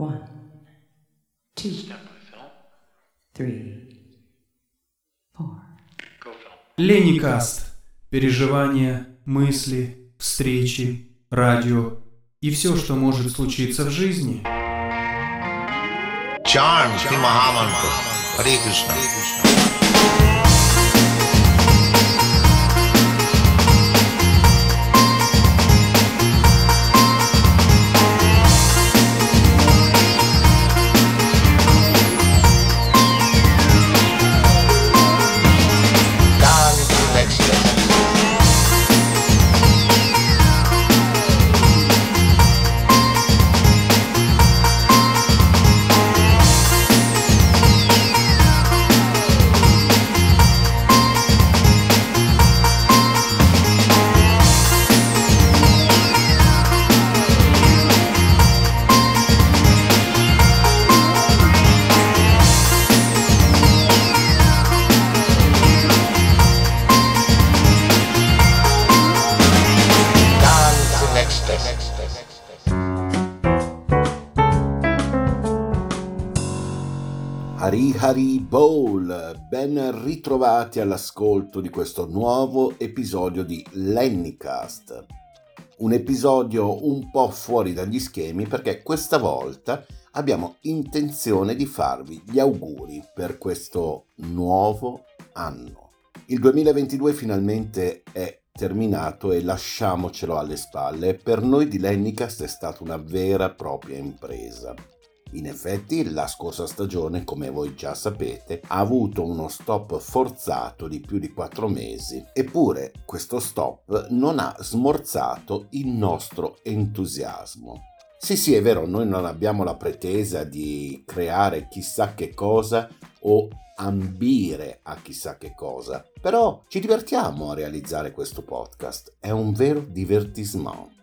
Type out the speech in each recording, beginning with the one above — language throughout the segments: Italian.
One, two, three, four. Леникаст. Переживания, мысли, встречи, радио и все, что может случиться в жизни. Shri Mahamantra. Hare Krishna. Ritrovati all'ascolto di questo nuovo episodio di Lennycast. Un episodio un po' fuori dagli schemi perché questa volta abbiamo intenzione di farvi gli auguri per questo nuovo anno. Il 2022 finalmente è terminato e lasciamocelo alle spalle. Per noi di Lennycast è stata una vera e propria impresa. In effetti, la scorsa stagione, come voi già sapete, ha avuto uno stop forzato di più di 4 mesi, eppure questo stop non ha smorzato il nostro entusiasmo. Sì, sì, è vero, noi non abbiamo la pretesa di creare chissà che cosa o ambire a chissà che cosa, però ci divertiamo a realizzare questo podcast, è un vero divertissement.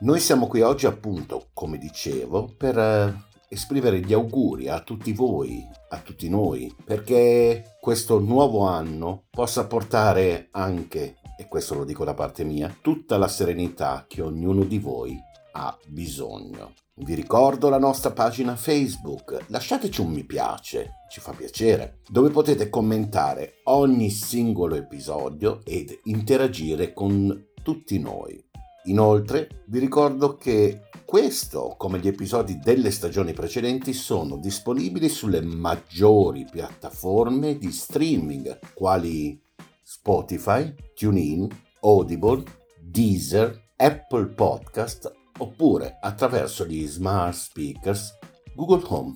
Noi siamo qui oggi appunto, come dicevo, per eh, esprimere gli auguri a tutti voi, a tutti noi, perché questo nuovo anno possa portare anche, e questo lo dico da parte mia, tutta la serenità che ognuno di voi ha bisogno. Vi ricordo la nostra pagina Facebook, lasciateci un mi piace, ci fa piacere, dove potete commentare ogni singolo episodio ed interagire con tutti noi. Inoltre vi ricordo che questo, come gli episodi delle stagioni precedenti, sono disponibili sulle maggiori piattaforme di streaming, quali Spotify, TuneIn, Audible, Deezer, Apple Podcast, oppure attraverso gli smart speakers Google Home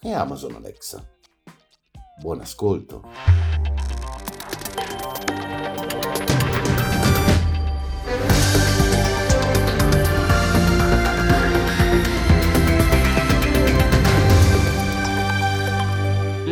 e Amazon Alexa. Buon ascolto!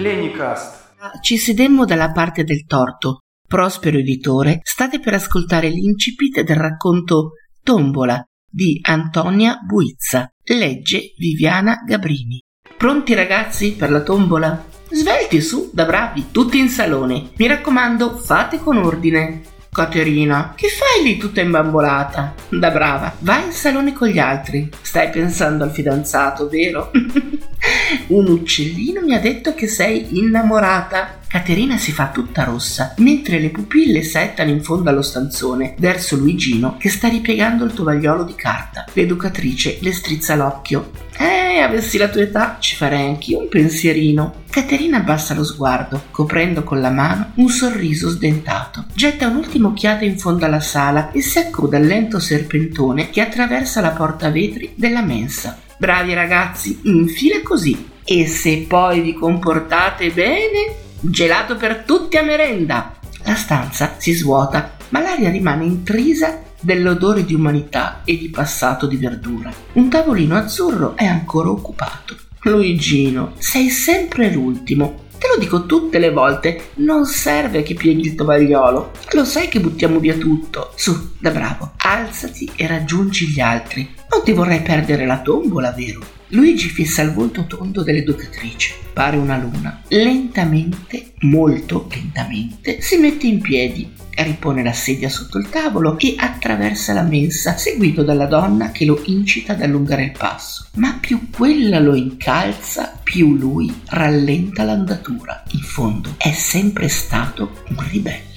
Lenicast. Ah, ci sedemmo dalla parte del torto. Prospero editore, state per ascoltare l'incipit del racconto Tombola di Antonia Buizza, legge Viviana Gabrini. Pronti ragazzi per la tombola? Svelti su, da bravi, tutti in salone. Mi raccomando, fate con ordine. Caterina, che fai lì tutta imbambolata? Da brava, vai in salone con gli altri. Stai pensando al fidanzato, vero? Un uccellino mi ha detto che sei innamorata. Caterina si fa tutta rossa, mentre le pupille settano in fondo allo stanzone, verso Luigino che sta ripiegando il tovagliolo di carta. L'educatrice le strizza l'occhio. Eh, avessi la tua età, ci farei anch'io un pensierino. Caterina abbassa lo sguardo, coprendo con la mano un sorriso sdentato. Getta un'ultima occhiata in fondo alla sala e si accoda al lento serpentone che attraversa la porta vetri della mensa. Bravi ragazzi, in fila così. E se poi vi comportate bene, gelato per tutti a merenda. La stanza si svuota, ma l'aria rimane intrisa dell'odore di umanità e di passato di verdura. Un tavolino azzurro è ancora occupato. Luigino, sei sempre l'ultimo. Te lo dico tutte le volte, non serve che pieghi il tovagliolo. Lo sai che buttiamo via tutto. Su, da bravo, alzati e raggiungi gli altri. Non ti vorrei perdere la tombola, vero? Luigi fissa il volto tondo dell'educatrice. Pare una luna. Lentamente, molto lentamente, si mette in piedi, ripone la sedia sotto il tavolo e attraversa la mensa, seguito dalla donna che lo incita ad allungare il passo. Ma più quella lo incalza, più lui rallenta l'andatura. In fondo è sempre stato un ribelle.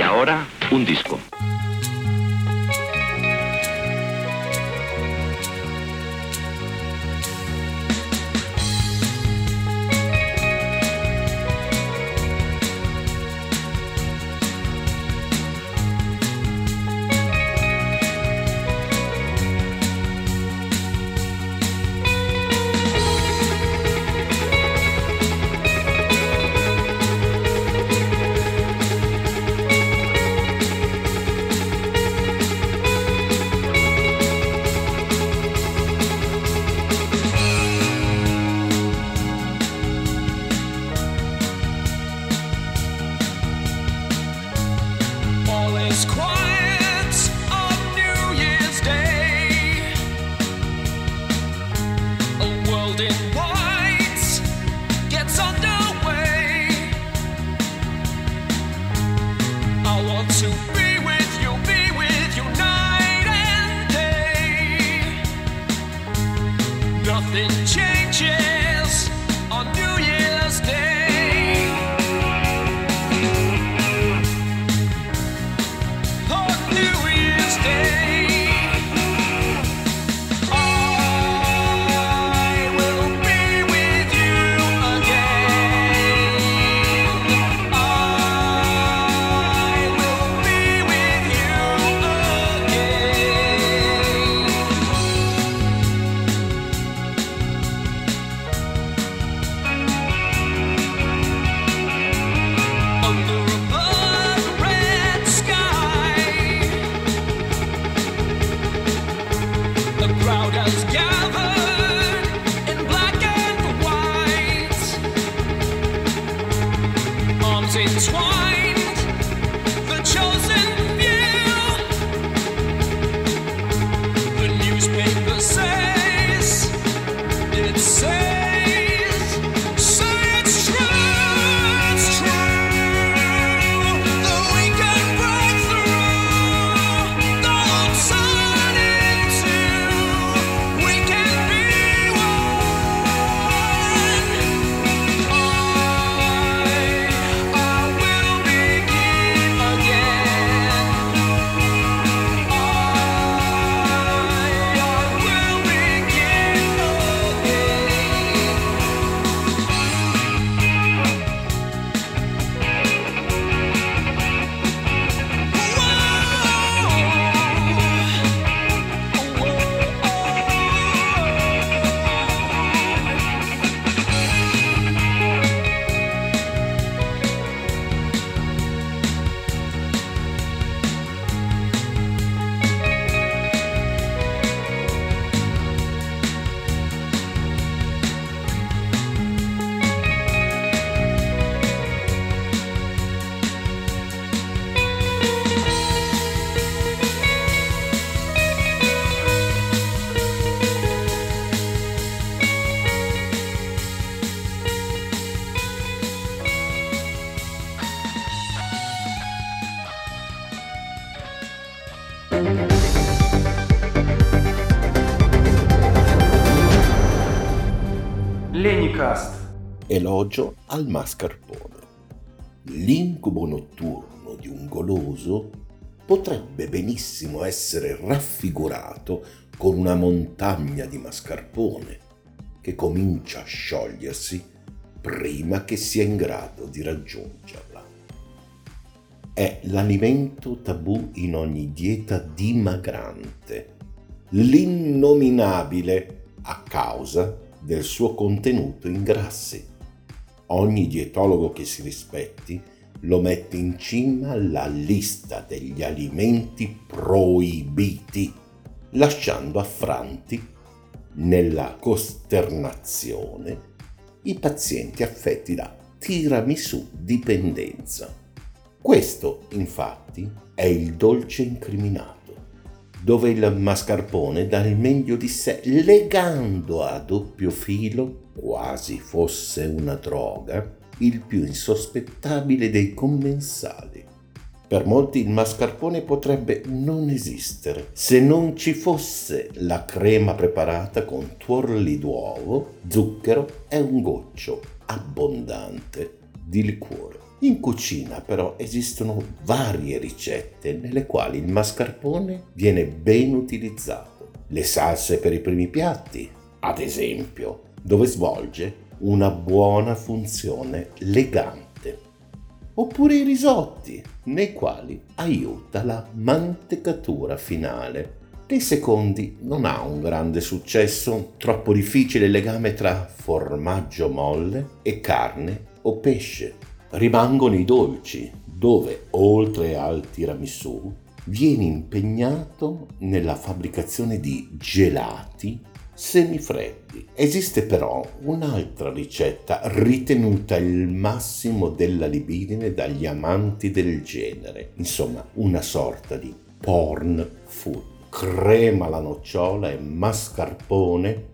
Y ahora, un disco. I Elogio al mascarpone. L'incubo notturno di un goloso potrebbe benissimo essere raffigurato con una montagna di mascarpone che comincia a sciogliersi prima che sia in grado di raggiungerla. È l'alimento tabù in ogni dieta dimagrante, l'innominabile a causa del suo contenuto in grassi. Ogni dietologo che si rispetti lo mette in cima alla lista degli alimenti proibiti, lasciando affranti nella costernazione i pazienti affetti da tiramisù dipendenza. Questo, infatti, è il dolce incriminato, dove il mascarpone dà il meglio di sé legando a doppio filo, quasi fosse una droga, il più insospettabile dei commensali. Per molti il mascarpone potrebbe non esistere se non ci fosse la crema preparata con tuorli d'uovo, zucchero e un goccio abbondante di liquore. In cucina però esistono varie ricette nelle quali il mascarpone viene ben utilizzato. Le salse per i primi piatti, ad esempio, dove svolge una buona funzione legante oppure i risotti, nei quali aiuta la mantecatura finale. Nei secondi non ha un grande successo, troppo difficile il legame tra formaggio molle e carne o pesce. Rimangono i dolci, dove oltre al tiramisù viene impegnato nella fabbricazione di gelati semifreddi. Esiste però un'altra ricetta ritenuta il massimo della libidine dagli amanti del genere, insomma una sorta di porn food. Crema alla nocciola e mascarpone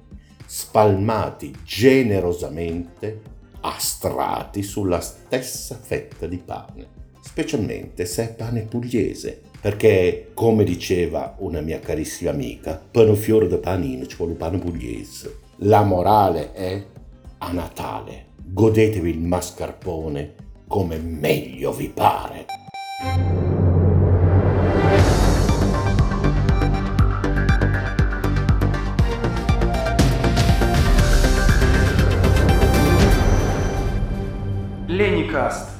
spalmati generosamente a strati sulla stessa fetta di pane, specialmente se è pane pugliese, perché, come diceva una mia carissima amica, per un fiore di panino ci vuole un pane pugliese. La morale è a Natale. Godetevi il mascarpone come meglio vi pare. Lenicast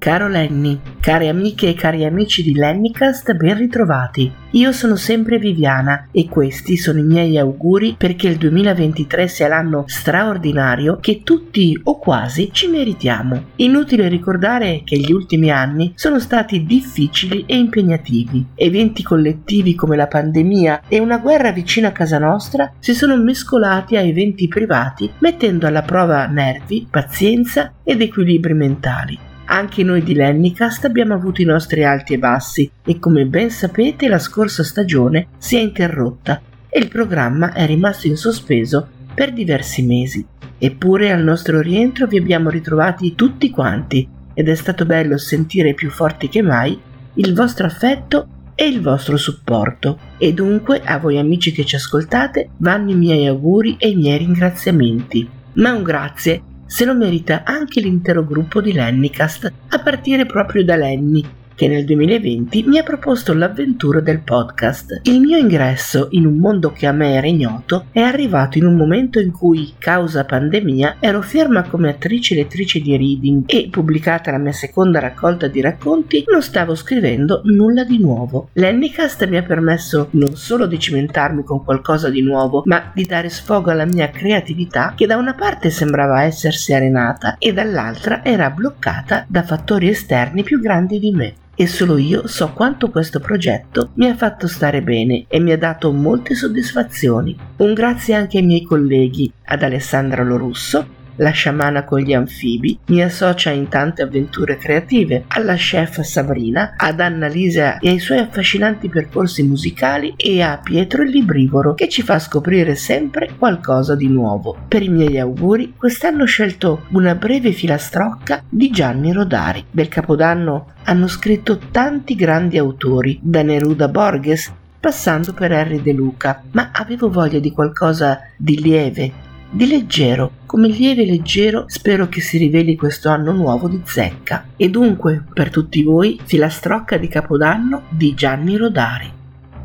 Caro Lenny, care amiche e cari amici di Lennycast, ben ritrovati. Io sono sempre Viviana e questi sono i miei auguri perché il 2023 sia l'anno straordinario che tutti o quasi ci meritiamo. Inutile ricordare che gli ultimi anni sono stati difficili e impegnativi. Eventi collettivi come la pandemia e una guerra vicina a casa nostra si sono mescolati a eventi privati mettendo alla prova nervi, pazienza ed equilibri mentali. Anche noi di Lennicast abbiamo avuto i nostri alti e bassi e come ben sapete la scorsa stagione si è interrotta e il programma è rimasto in sospeso per diversi mesi. Eppure al nostro rientro vi abbiamo ritrovati tutti quanti ed è stato bello sentire più forti che mai il vostro affetto e il vostro supporto. E dunque a voi amici che ci ascoltate vanno i miei auguri e i miei ringraziamenti. Ma un grazie se lo merita anche l'intero gruppo di Lennycast, a partire proprio da Lenny, che nel 2020 mi ha proposto l'avventura del podcast. Il mio ingresso in un mondo che a me era ignoto è arrivato in un momento in cui, causa pandemia, ero ferma come attrice lettrice di reading e, pubblicata la mia seconda raccolta di racconti, non stavo scrivendo nulla di nuovo. L'Annicast mi ha permesso non solo di cimentarmi con qualcosa di nuovo, ma di dare sfogo alla mia creatività che da una parte sembrava essersi arenata e dall'altra era bloccata da fattori esterni più grandi di me e solo io so quanto questo progetto mi ha fatto stare bene e mi ha dato molte soddisfazioni. Un grazie anche ai miei colleghi, ad Alessandra Lorusso, la sciamana con gli anfibi, mia socia in tante avventure creative, alla chef Sabrina, ad Annalisa e ai suoi affascinanti percorsi musicali e a Pietro il Librivoro che ci fa scoprire sempre qualcosa di nuovo. Per i miei auguri, quest'anno ho scelto una breve filastrocca di Gianni Rodari. Del Capodanno hanno scritto tanti grandi autori, da Neruda Borges passando per Harry De Luca, ma avevo voglia di qualcosa di lieve, di leggero, come lieve leggero spero che si riveli questo anno nuovo di zecca. E dunque, per tutti voi, filastrocca di Capodanno di Gianni Rodari.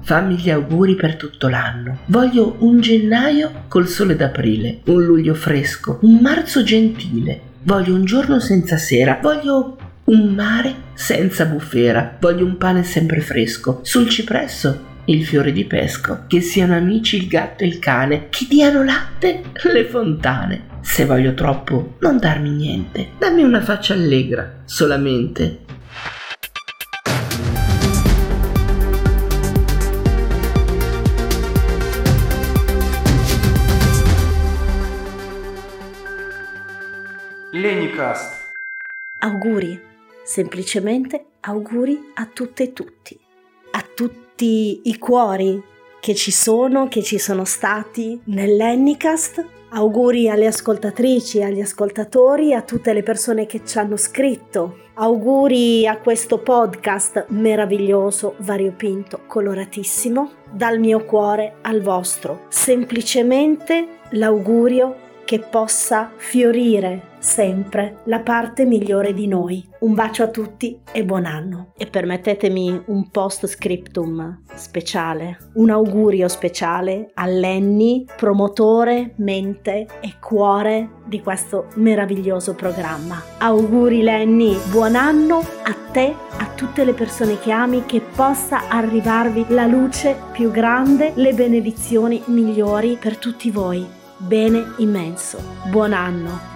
Fammi gli auguri per tutto l'anno. Voglio un gennaio col sole d'aprile, un luglio fresco, un marzo gentile. Voglio un giorno senza sera, voglio un mare senza bufera, voglio un pane sempre fresco, sul cipresso il fiore di pesco, che siano amici il gatto e il cane, che diano latte le fontane. Se voglio troppo, non darmi niente, dammi una faccia allegra, solamente. Lenicast. Auguri, semplicemente auguri a tutte e tutti. A tutti i cuori che ci sono, che ci sono stati nell'Ennicast. Auguri alle ascoltatrici, agli ascoltatori, a tutte le persone che ci hanno scritto. Auguri a questo podcast meraviglioso, variopinto, coloratissimo, dal mio cuore al vostro. Semplicemente l'augurio che possa fiorire sempre la parte migliore di noi. Un bacio a tutti e buon anno. E permettetemi un post scriptum speciale, un augurio speciale a Lenny, promotore, mente e cuore di questo meraviglioso programma. Auguri Lenny, buon anno a te, a tutte le persone che ami, che possa arrivarvi la luce più grande, le benedizioni migliori per tutti voi. Bene immenso. Buon anno.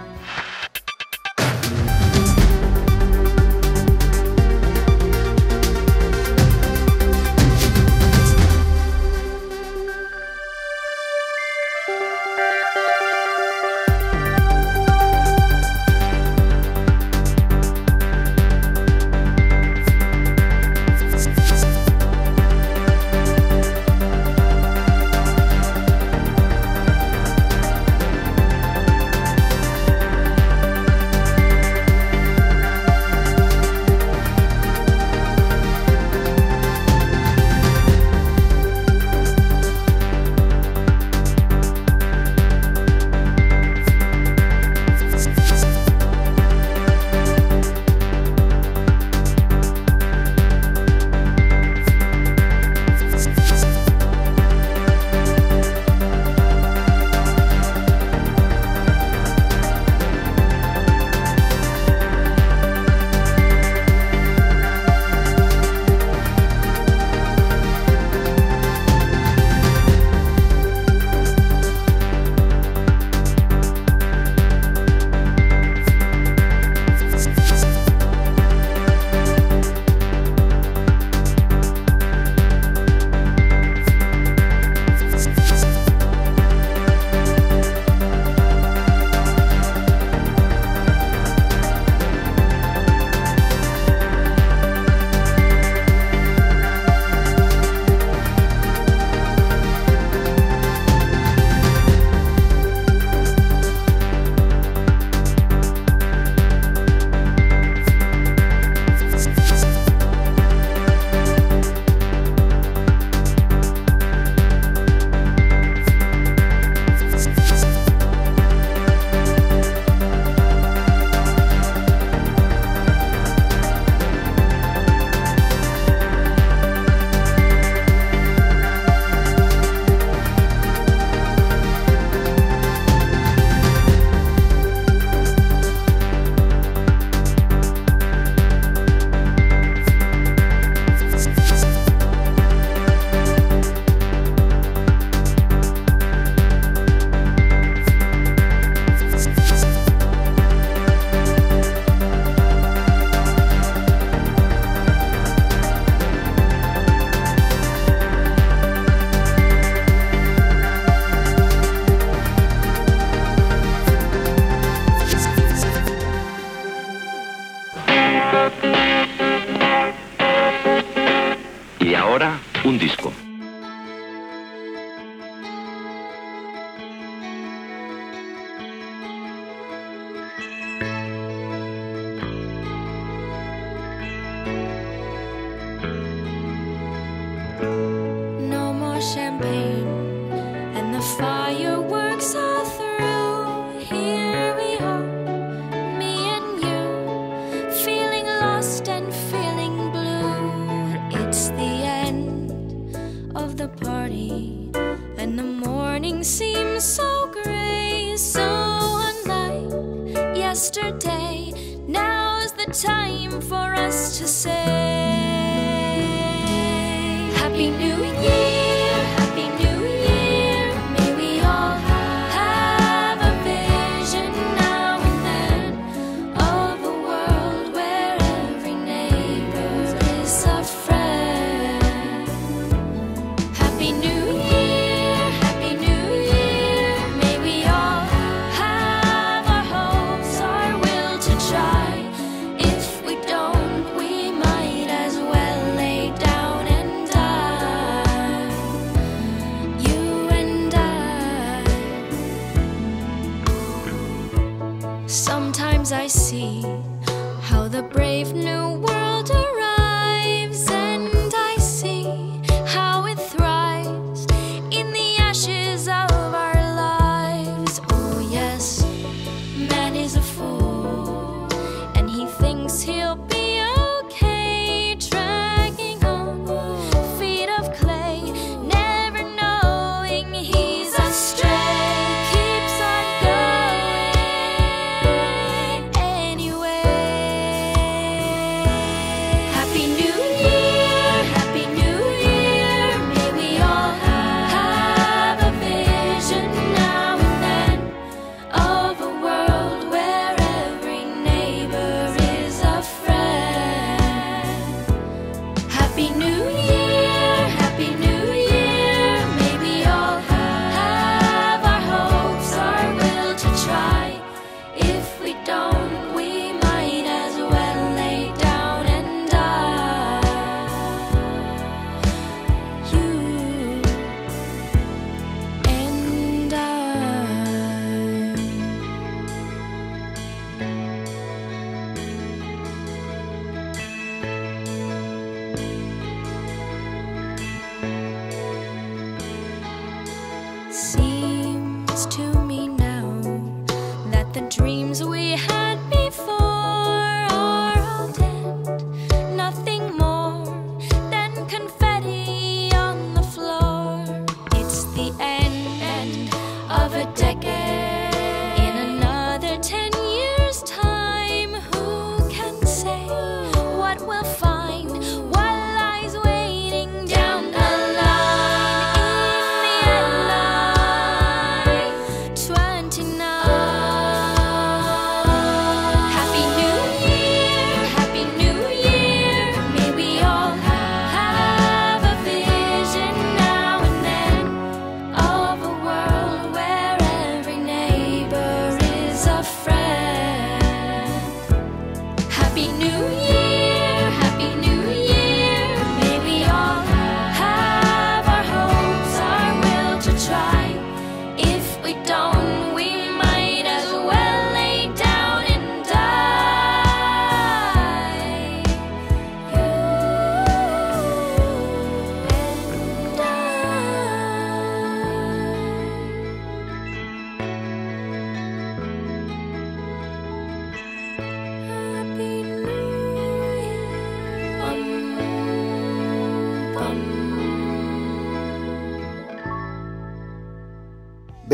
Time for us to say.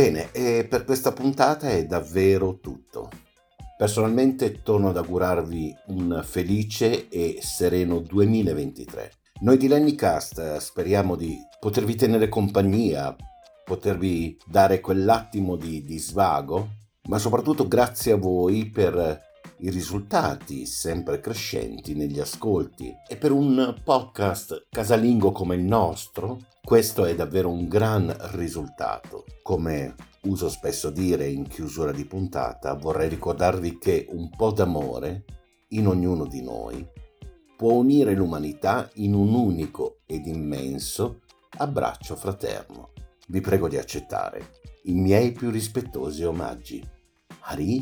Bene, e per questa puntata è davvero tutto. Personalmente torno ad augurarvi un felice e sereno 2023. Noi di Lennycast eh, speriamo di potervi tenere compagnia, potervi dare quell'attimo di, di svago, ma soprattutto grazie a voi per i risultati sempre crescenti negli ascolti e per un podcast casalingo come il nostro, questo è davvero un gran risultato. Come uso spesso dire in chiusura di puntata, vorrei ricordarvi che un po' d'amore in ognuno di noi può unire l'umanità in un unico ed immenso abbraccio fraterno. Vi prego di accettare i miei più rispettosi omaggi. Hari